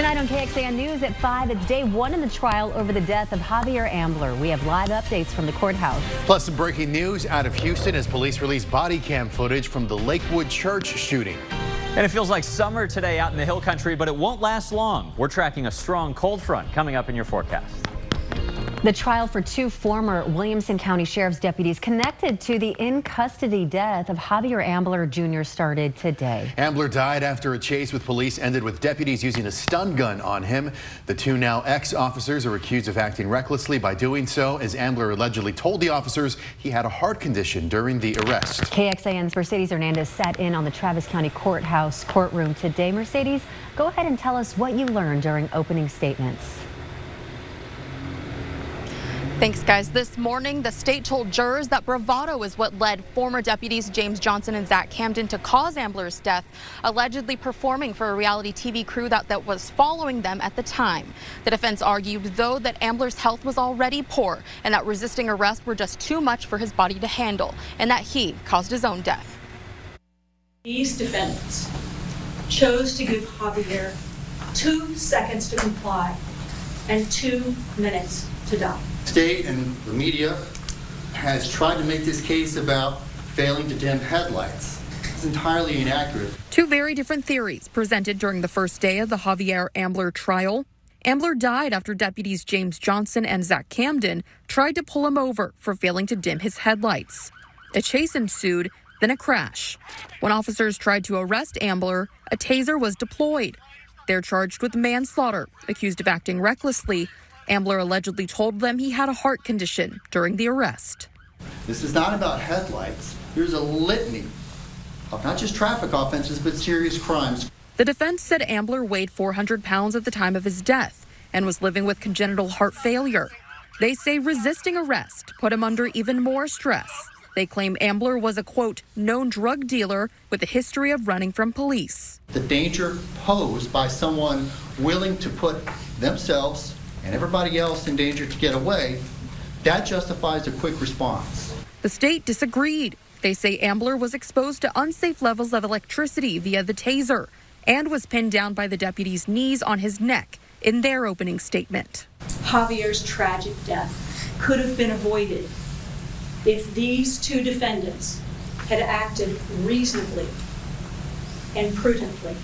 Tonight on KXAN News at 5, it's day one in the trial over the death of Javier Ambler. We have live updates from the courthouse. Plus some breaking news out of Houston as police release body cam footage from the Lakewood Church shooting. And it feels like summer today out in the hill country, but it won't last long. We're tracking a strong cold front coming up in your forecast. The trial for two former Williamson County Sheriff's deputies connected to the in-custody death of Javier Ambler Jr. started today. Ambler died after a chase with police ended with deputies using a stun gun on him. The two now ex-officers are accused of acting recklessly by doing so, as Ambler allegedly told the officers he had a heart condition during the arrest. KXAN's Mercedes Hernandez sat in on the Travis County Courthouse courtroom today. Mercedes, go ahead and tell us what you learned during opening statements. Thanks, guys. This morning, the state told jurors that bravado is what led former deputies James Johnson and Zach Camden to cause Ambler's death, allegedly performing for a reality TV crew that, that was following them at the time. The defense argued, though, that Ambler's health was already poor and that resisting arrest were just too much for his body to handle, and that he caused his own death. These defendants chose to give Javier two seconds to comply and two minutes to die state and the media has tried to make this case about failing to dim headlights. It's entirely inaccurate. Two very different theories presented during the first day of the Javier Ambler trial. Ambler died after deputies James Johnson and Zach Camden tried to pull him over for failing to dim his headlights. A chase ensued, then a crash. When officers tried to arrest Ambler, a taser was deployed. They're charged with manslaughter, accused of acting recklessly, Ambler allegedly told them he had a heart condition during the arrest. This is not about headlights. There's a litany of not just traffic offenses, but serious crimes. The defense said Ambler weighed 400 pounds at the time of his death and was living with congenital heart failure. They say resisting arrest put him under even more stress. They claim Ambler was a quote, known drug dealer with a history of running from police. The danger posed by someone willing to put themselves and everybody else in danger to get away, that justifies a quick response. The state disagreed. They say Ambler was exposed to unsafe levels of electricity via the taser and was pinned down by the deputy's knees on his neck in their opening statement. Javier's tragic death could have been avoided if these two defendants had acted reasonably and prudently.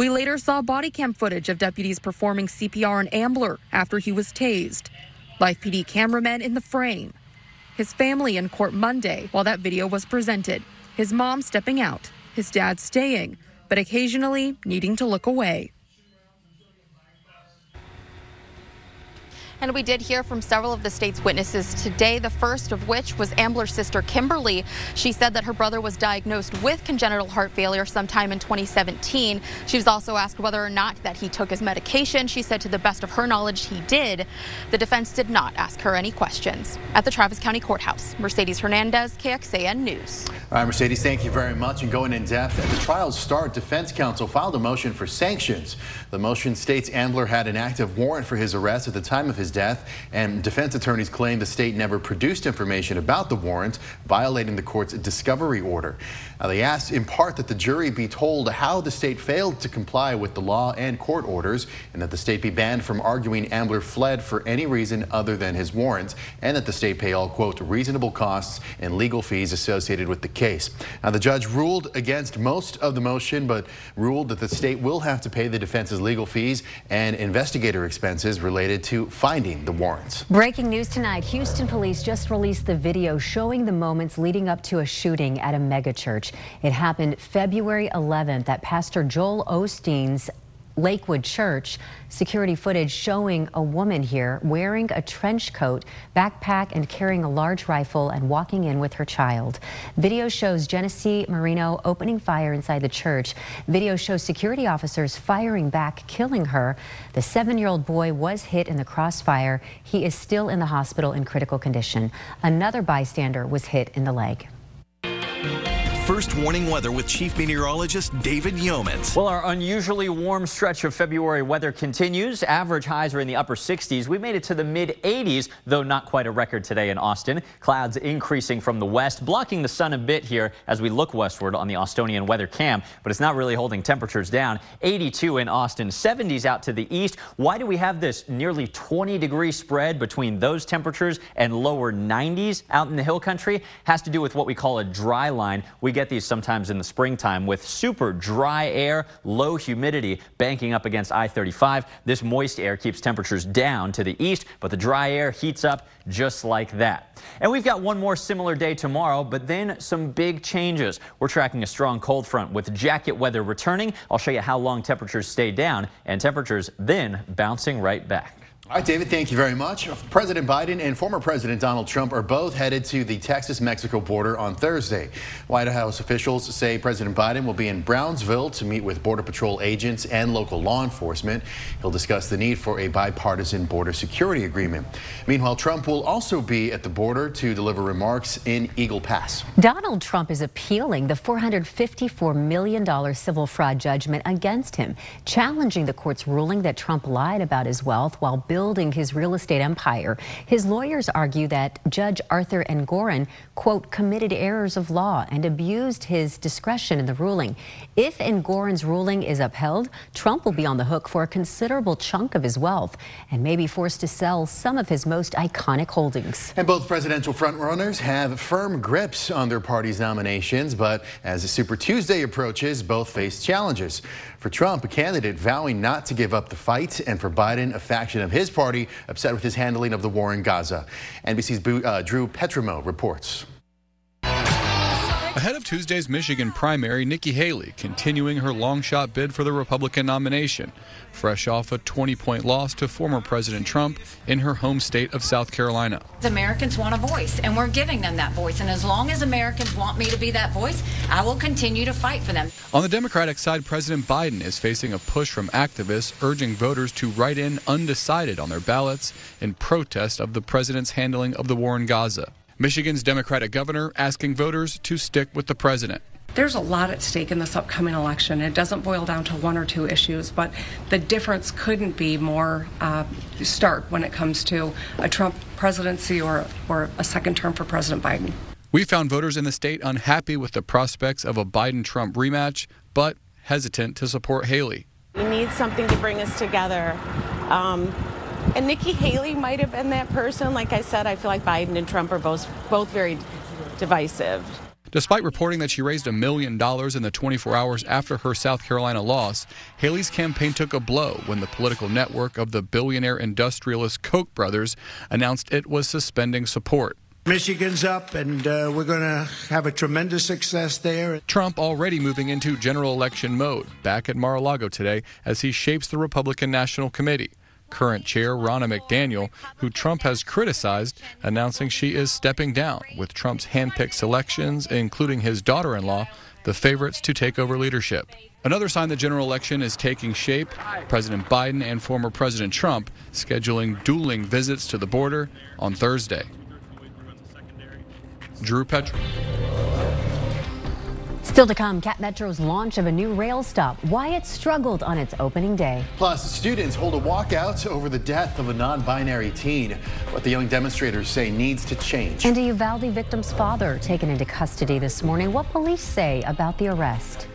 We later saw body cam footage of deputies performing CPR on Ambler after he was tased. Live PD cameramen in the frame. His family in court Monday while that video was presented. His mom stepping out, his dad staying, but occasionally needing to look away. And we did hear from several of the state's witnesses today, the first of which was Ambler's sister Kimberly. She said that her brother was diagnosed with congenital heart failure sometime in 2017. She was also asked whether or not that he took his medication. She said to the best of her knowledge he did. The defense did not ask her any questions. At the Travis County Courthouse, Mercedes Hernandez, KXAN News. All right, Mercedes, thank you very much. And going in depth, at the trial's start, defense counsel filed a motion for sanctions. The motion states Ambler had an active warrant for his arrest at the time of his death, and defense attorneys claim the state never produced information about the warrant, violating the court's discovery order. Now, they asked in part that the jury be told how the state failed to comply with the law and court orders, and that the state be banned from arguing Ambler fled for any reason other than his warrants, and that the state pay all, quote, reasonable costs and legal fees associated with the case. Now, the judge ruled against most of the motion, but ruled that the state will have to pay the defense's legal fees and investigator expenses related to finding the warrants. Breaking news tonight. Houston police just released the video showing the moments leading up to a shooting at a megachurch. It happened February 11th at Pastor Joel Osteen's Lakewood Church. Security footage showing a woman here wearing a trench coat, backpack, and carrying a large rifle and walking in with her child. Video shows Genesse Moreno opening fire inside the church. Video shows security officers firing back, killing her. The seven-year-old boy was hit in the crossfire. He is still in the hospital in critical condition. Another bystander was hit in the leg. First warning weather with Chief Meteorologist David Yeomans. Well, our unusually warm stretch of February weather continues. Average highs are in the upper 60s. We made it to the mid 80s, though not quite a record today in Austin. Clouds increasing from the west, blocking the sun a bit here as we look westward on the Austonian weather cam, but it's not really holding temperatures down. 82 in Austin, 70s out to the east. Why do we have this nearly 20 degree spread between those temperatures and lower 90s out in the hill country? Has to do with what we call a dry line. We get these sometimes in the springtime with super dry air, low humidity banking up against I-35. This moist air keeps temperatures down to the east, but the dry air heats up just like that. And we've got one more similar day tomorrow, but then some big changes. We're tracking a strong cold front with jacket weather returning. I'll show you how long temperatures stay down and temperatures then bouncing right back. All right, David, thank you very much. President Biden and former President Donald Trump are both headed to the Texas-Mexico border on Thursday. White House officials say President Biden will be in Brownsville to meet with Border Patrol agents and local law enforcement. He'll discuss the need for a bipartisan border security agreement. Meanwhile, Trump will also be at the border to deliver remarks in Eagle Pass. Donald Trump is appealing the $454 million civil fraud judgment against him, challenging the court's ruling that Trump lied about his wealth while building building his real estate empire. His lawyers argue that Judge Arthur Engoron, quote, committed errors of law and abused his discretion in the ruling. If Engoron's ruling is upheld, Trump will be on the hook for a considerable chunk of his wealth and may be forced to sell some of his most iconic holdings. And both presidential frontrunners have firm grips on their party's nominations, but as Super Tuesday approaches, both face challenges. For Trump, a candidate vowing not to give up the fight, and for Biden, a faction of his party upset with his handling of the war in Gaza. NBC's uh, Drew Petrimoulx reports. Ahead of Tuesday's Michigan primary, Nikki Haley continuing her long shot bid for the Republican nomination, fresh off a 20 point loss to former President Trump in her home state of South Carolina. Americans want a voice, and we're giving them that voice. And as long as Americans want me to be that voice, I will continue to fight for them. On the Democratic side, President Biden is facing a push from activists urging voters to write in undecided on their ballots in protest of the president's handling of the war in Gaza. Michigan's Democratic governor asking voters to stick with the president. There's a lot at stake in this upcoming election. It doesn't boil down to one or two issues, but the difference couldn't be more uh, stark when it comes to a Trump presidency or, or a second term for President Biden. We found voters in the state unhappy with the prospects of a Biden Trump rematch, but hesitant to support Haley. We need something to bring us together. Um, and Nikki Haley might have been that person. Like I said, I feel like Biden and Trump are both both very divisive. Despite reporting that she raised a million dollars in the 24 hours after her South Carolina loss, Haley's campaign took a blow when the political network of the billionaire industrialist Koch brothers announced it was suspending support. Michigan's up, and uh, we're going to have a tremendous success there. Trump already moving into general election mode, back at Mar a Lago today as he shapes the Republican National Committee current chair, Ronna McDaniel, who Trump has criticized, announcing she is stepping down, with Trump's handpicked selections, including his daughter in law, the favorites to take over leadership. Another sign the general election is taking shape President Biden and former President Trump scheduling dueling visits to the border on Thursday. Drew Petra. Still to come, Cap Metro's launch of a new rail stop, why it struggled on its opening day. Plus, students hold a walkout over the death of a non-binary teen, what the young demonstrators say needs to change. And a Uvalde victim's father taken into custody this morning, what police say about the arrest.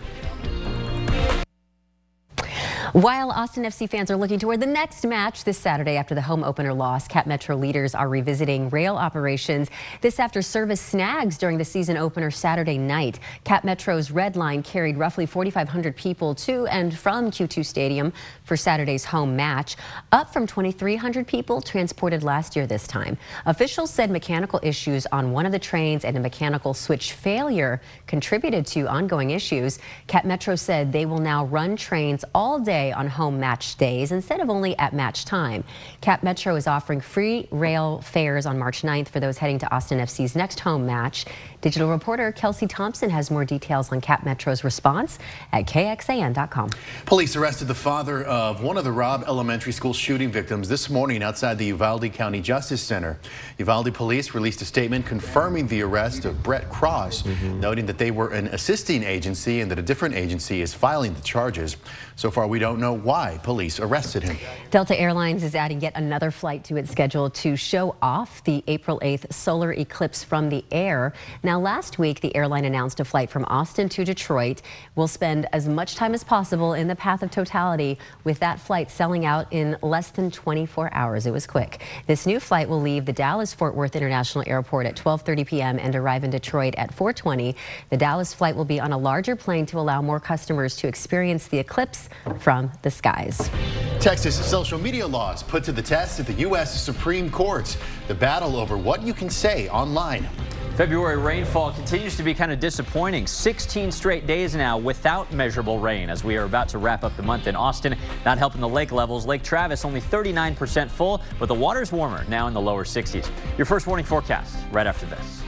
While Austin FC fans are looking toward the next match this Saturday after the home opener loss, Cap Metro leaders are revisiting rail operations. This after service snags during the season opener Saturday night. Cap Metro's Red Line carried roughly 4,500 people to and from Q2 Stadium for Saturday's home match, up from 2,300 people transported last year this time. Officials said mechanical issues on one of the trains and a mechanical switch failure contributed to ongoing issues. Cap Metro said they will now run trains all day away on home match days instead of only at match time. Cap Metro is offering free rail fares on March 9th for those heading to Austin FC's next home match. Digital reporter Kelsey Thompson has more details on Cap Metro's response at KXAN.com. Police arrested the father of one of the Robb Elementary School shooting victims this morning outside the Uvalde County Justice Center. Uvalde police released a statement confirming the arrest of Brett Cross, mm -hmm. noting that they were an assisting agency and that a different agency is filing the charges. So far, we don't know why police arrested him. Delta Airlines is adding yet another flight to its schedule to show off the April 8th solar eclipse from the air. Now, last week, the airline announced a flight from Austin to Detroit will spend as much time as possible in the path of totality, with that flight selling out in less than 24 hours. It was quick. This new flight will leave the Dallas-Fort Worth International Airport at 12:30 p.m. and arrive in Detroit at 4:20. The Dallas flight will be on a larger plane to allow more customers to experience the eclipse from the skies. Texas social media laws put to the test at the U.S. Supreme Court. The battle over what you can say online. February rainfall continues to be kind of disappointing. 16 straight days now without measurable rain as we are about to wrap up the month in Austin. Not helping the lake levels. Lake Travis only 39% full, but the water's warmer now in the lower 60s. Your first warning forecast right after this.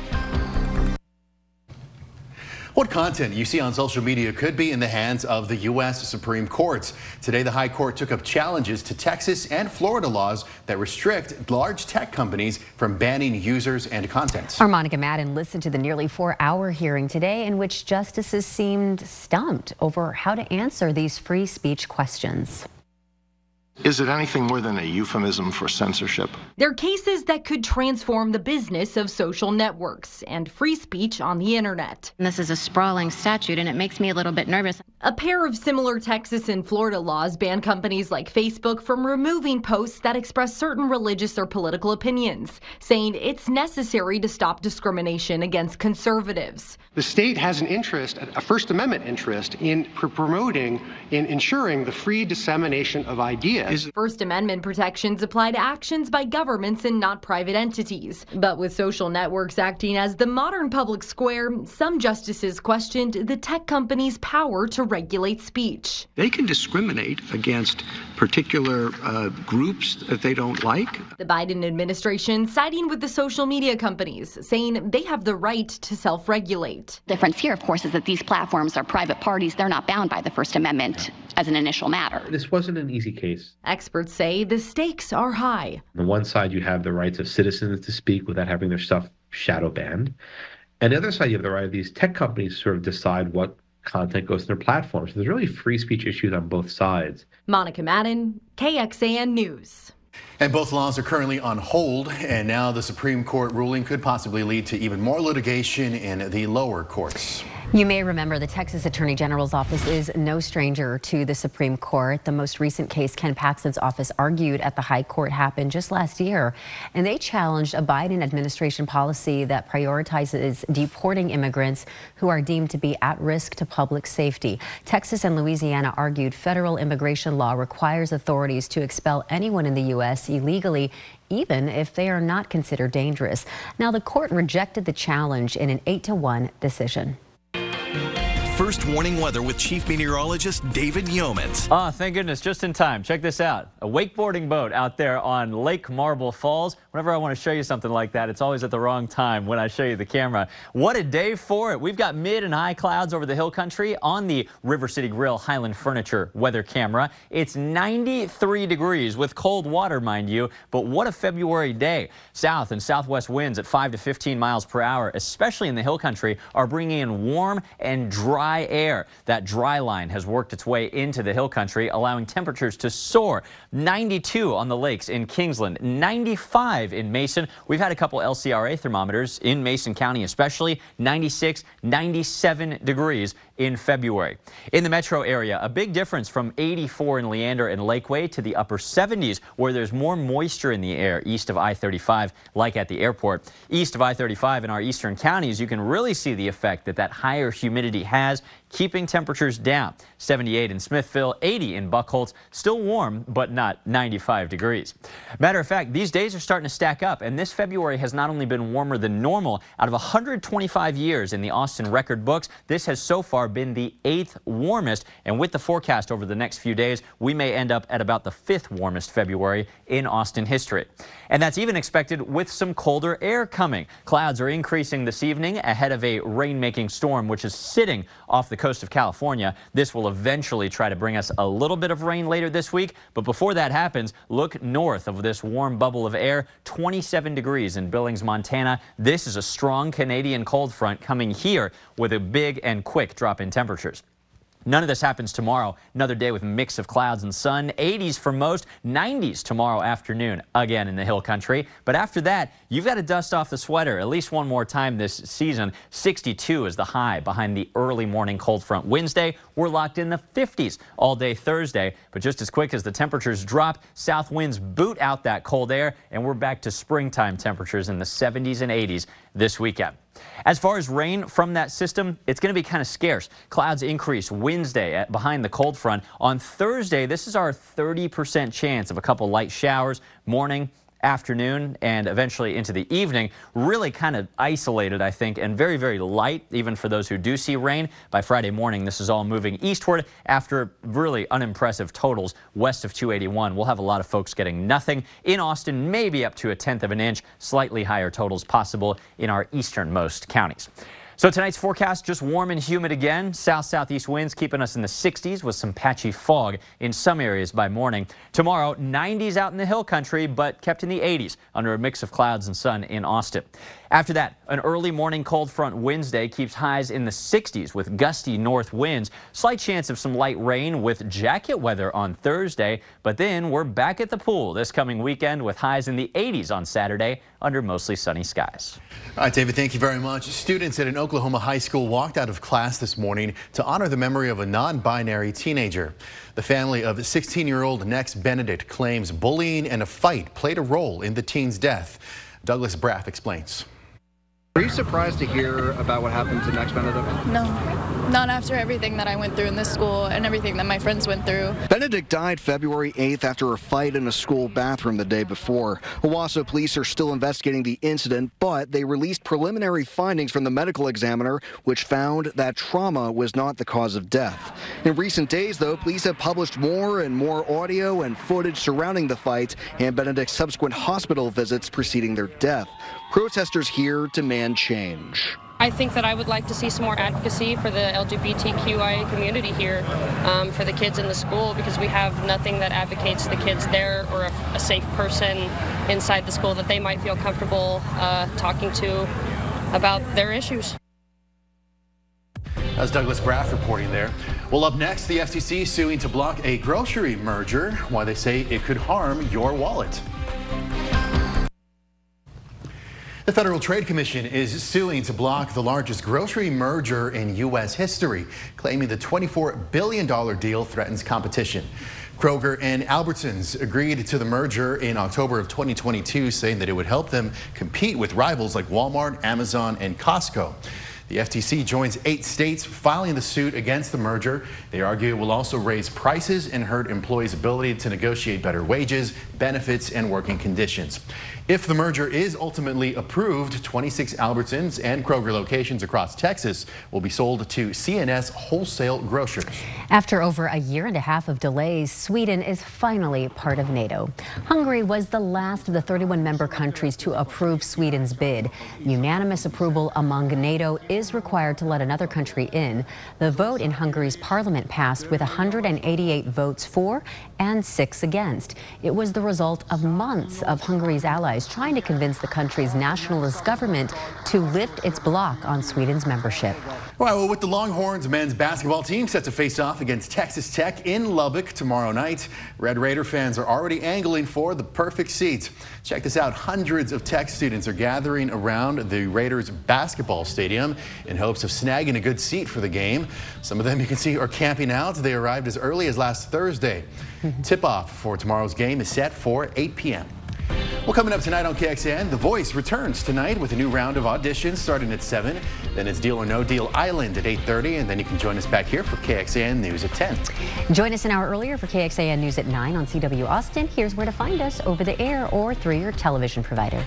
What content you see on social media could be in the hands of the U.S. Supreme Court. Today, the High Court took up challenges to Texas and Florida laws that restrict large tech companies from banning users and content. Our Monica Madden listened to the nearly four-hour hearing today in which justices seemed stumped over how to answer these free speech questions. Is it anything more than a euphemism for censorship? They're cases that could transform the business of social networks and free speech on the internet. This is a sprawling statute, and it makes me a little bit nervous. A pair of similar Texas and Florida laws ban companies like Facebook from removing posts that express certain religious or political opinions, saying it's necessary to stop discrimination against conservatives. The state has an interest, a First Amendment interest, in promoting, in ensuring the free dissemination of ideas. First Amendment protections apply to actions by governments and not private entities. But with social networks acting as the modern public square, some justices questioned the tech companies' power to regulate speech. They can discriminate against particular uh, groups that they don't like. The Biden administration siding with the social media companies, saying they have the right to self regulate. The difference here, of course, is that these platforms are private parties. They're not bound by the First Amendment as an initial matter. This wasn't an easy case. Experts say the stakes are high. On the one side, you have the rights of citizens to speak without having their stuff shadow banned. And the other side, you have the right of these tech companies to sort of decide what content goes to their platforms. So there's really free speech issues on both sides. Monica Madden, KXAN News. And both laws are currently on hold, and now the Supreme Court ruling could possibly lead to even more litigation in the lower courts. You may remember the Texas Attorney General's office is no stranger to the Supreme Court. The most recent case Ken Paxton's office argued at the High Court happened just last year, and they challenged a Biden administration policy that prioritizes deporting immigrants who are deemed to be at risk to public safety. Texas and Louisiana argued federal immigration law requires authorities to expel anyone in the U.S. illegally even if they are not considered dangerous. Now, the court rejected the challenge in an 8 to 1 decision. Thank you. First warning weather with Chief Meteorologist David Yeomans. Ah, oh, thank goodness, just in time. Check this out. A wakeboarding boat out there on Lake Marble Falls. Whenever I want to show you something like that, it's always at the wrong time when I show you the camera. What a day for it. We've got mid and high clouds over the hill country on the River City Grill Highland Furniture weather camera. It's 93 degrees with cold water, mind you, but what a February day. South and southwest winds at 5 to 15 miles per hour, especially in the hill country, are bringing in warm and dry dry air. That dry line has worked its way into the hill country, allowing temperatures to soar. 92 on the lakes in Kingsland, 95 in Mason. We've had a couple LCRA thermometers in Mason County, especially 96, 97 degrees in February. In the metro area, a big difference from 84 in Leander and Lakeway to the upper 70s, where there's more moisture in the air east of I-35, like at the airport. East of I-35 in our eastern counties, you can really see the effect that that higher humidity has keeping temperatures down. 78 in Smithville, 80 in Buchholz. Still warm, but not 95 degrees. Matter of fact, these days are starting to stack up, and this February has not only been warmer than normal, out of 125 years in the Austin record books, this has so far been the eighth warmest. And with the forecast over the next few days, we may end up at about the fifth warmest February in Austin history. And that's even expected with some colder air coming. Clouds are increasing this evening ahead of a rain-making storm, which is sitting off the coast of California. This will eventually try to bring us a little bit of rain later this week. But before that happens, look north of this warm bubble of air, 27 degrees in Billings, Montana. This is a strong Canadian cold front coming here with a big and quick drop in temperatures. None of this happens tomorrow. Another day with a mix of clouds and sun. 80s for most, 90s tomorrow afternoon, again in the hill country. But after that, you've got to dust off the sweater at least one more time this season. 62 is the high behind the early morning cold front Wednesday. We're locked in the 50s all day Thursday. But just as quick as the temperatures drop, south winds boot out that cold air, and we're back to springtime temperatures in the 70s and 80s this weekend. As far as rain from that system, it's going to be kind of scarce. Clouds increase Wednesday behind the cold front. On Thursday, this is our 30% chance of a couple light showers morning afternoon and eventually into the evening. Really kind of isolated, I think, and very, very light, even for those who do see rain. By Friday morning, this is all moving eastward after really unimpressive totals west of 281. We'll have a lot of folks getting nothing. In Austin, maybe up to a tenth of an inch, slightly higher totals possible in our easternmost counties. So tonight's forecast just warm and humid again. South southeast winds keeping us in the 60s with some patchy fog in some areas by morning. Tomorrow 90s out in the hill country but kept in the 80s under a mix of clouds and sun in Austin. After that, an early morning cold front Wednesday keeps highs in the 60s with gusty north winds. Slight chance of some light rain with jacket weather on Thursday, but then we're back at the pool this coming weekend with highs in the 80s on Saturday under mostly sunny skies. All right, David, thank you very much. Students at an Oklahoma high school walked out of class this morning to honor the memory of a non-binary teenager. The family of 16-year-old Nex Benedict claims bullying and a fight played a role in the teen's death. Douglas Braff explains. Are you surprised to hear about what happened to Nex Benedict? No, not after everything that I went through in this school and everything that my friends went through. Benedict died February 8th after a fight in a school bathroom the day before. Owasso police are still investigating the incident, but they released preliminary findings from the medical examiner, which found that trauma was not the cause of death. In recent days, though, police have published more and more audio and footage surrounding the fight and Benedict's subsequent hospital visits preceding their death. Protesters here demand change. I think that I would like to see some more advocacy for the LGBTQI community here, um, for the kids in the school, because we have nothing that advocates the kids there or a, a safe person inside the school that they might feel comfortable uh, talking to about their issues. As Douglas Braff reporting there. Well, up next, the FCC suing to block a grocery merger, why they say it could harm your wallet. The Federal Trade Commission is suing to block the largest grocery merger in U.S. history, claiming the $24 billion deal threatens competition. Kroger and Albertsons agreed to the merger in October of 2022, saying that it would help them compete with rivals like Walmart, Amazon, and Costco. The FTC joins eight states filing the suit against the merger. They argue it will also raise prices and hurt employees' ability to negotiate better wages, benefits, and working conditions. If the merger is ultimately approved, 26 Albertsons and Kroger locations across Texas will be sold to C&S Wholesale Grocers. After over a year and a half of delays, Sweden is finally part of NATO. Hungary was the last of the 31 member countries to approve Sweden's bid. Unanimous approval among NATO is required to let another country in. The vote in Hungary's parliament passed with 188 votes for and six against. It was the result of months of Hungary's allies trying to convince the country's nationalist government to lift its block on Sweden's membership. Well, with the Longhorns men's basketball team set to face off against Texas Tech in Lubbock tomorrow night, Red Raider fans are already angling for the perfect seat. Check this out. Hundreds of Tech students are gathering around the Raiders basketball stadium in hopes of snagging a good seat for the game. Some of them you can see are camping out. They arrived as early as last Thursday. Tip off for tomorrow's game is set for 8 p.m. Well, coming up tonight on KXAN, The Voice returns tonight with a new round of auditions starting at 7. Then it's Deal or No Deal Island at 8.30, and then you can join us back here for KXAN News at 10. Join us an hour earlier for KXAN News at 9 on CW Austin. Here's where to find us over the air or through your television provider.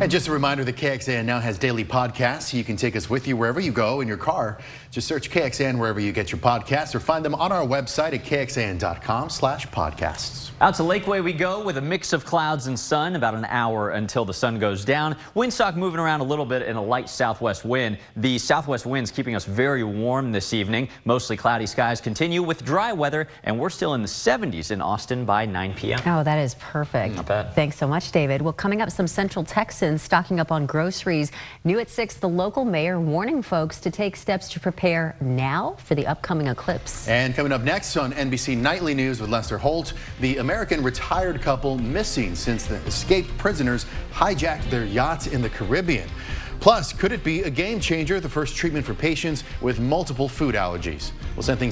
And just a reminder that KXAN now has daily podcasts. So you can take us with you wherever you go in your car. Just search KXAN wherever you get your podcasts or find them on our website at kxan.com slash podcasts. Out to Lakeway we go with a mix of clouds and sun, about an hour until the sun goes down. Windsock moving around a little bit in a light southwest wind. The southwest winds keeping us very warm this evening. Mostly cloudy skies continue with dry weather, and we're still in the 70s in Austin by 9 p.m. Oh, that is perfect. Not bad. Thanks so much, David. Well, coming up, some Central Texans stocking up on groceries. New at 6, the local mayor warning folks to take steps to prepare now for the upcoming eclipse. And coming up next on NBC Nightly News with Lester Holt, the American retired couple missing since the escaped prisoners hijacked their yachts in the Caribbean. Plus, could it be a game changer, the first treatment for patients with multiple food allergies? We'll send things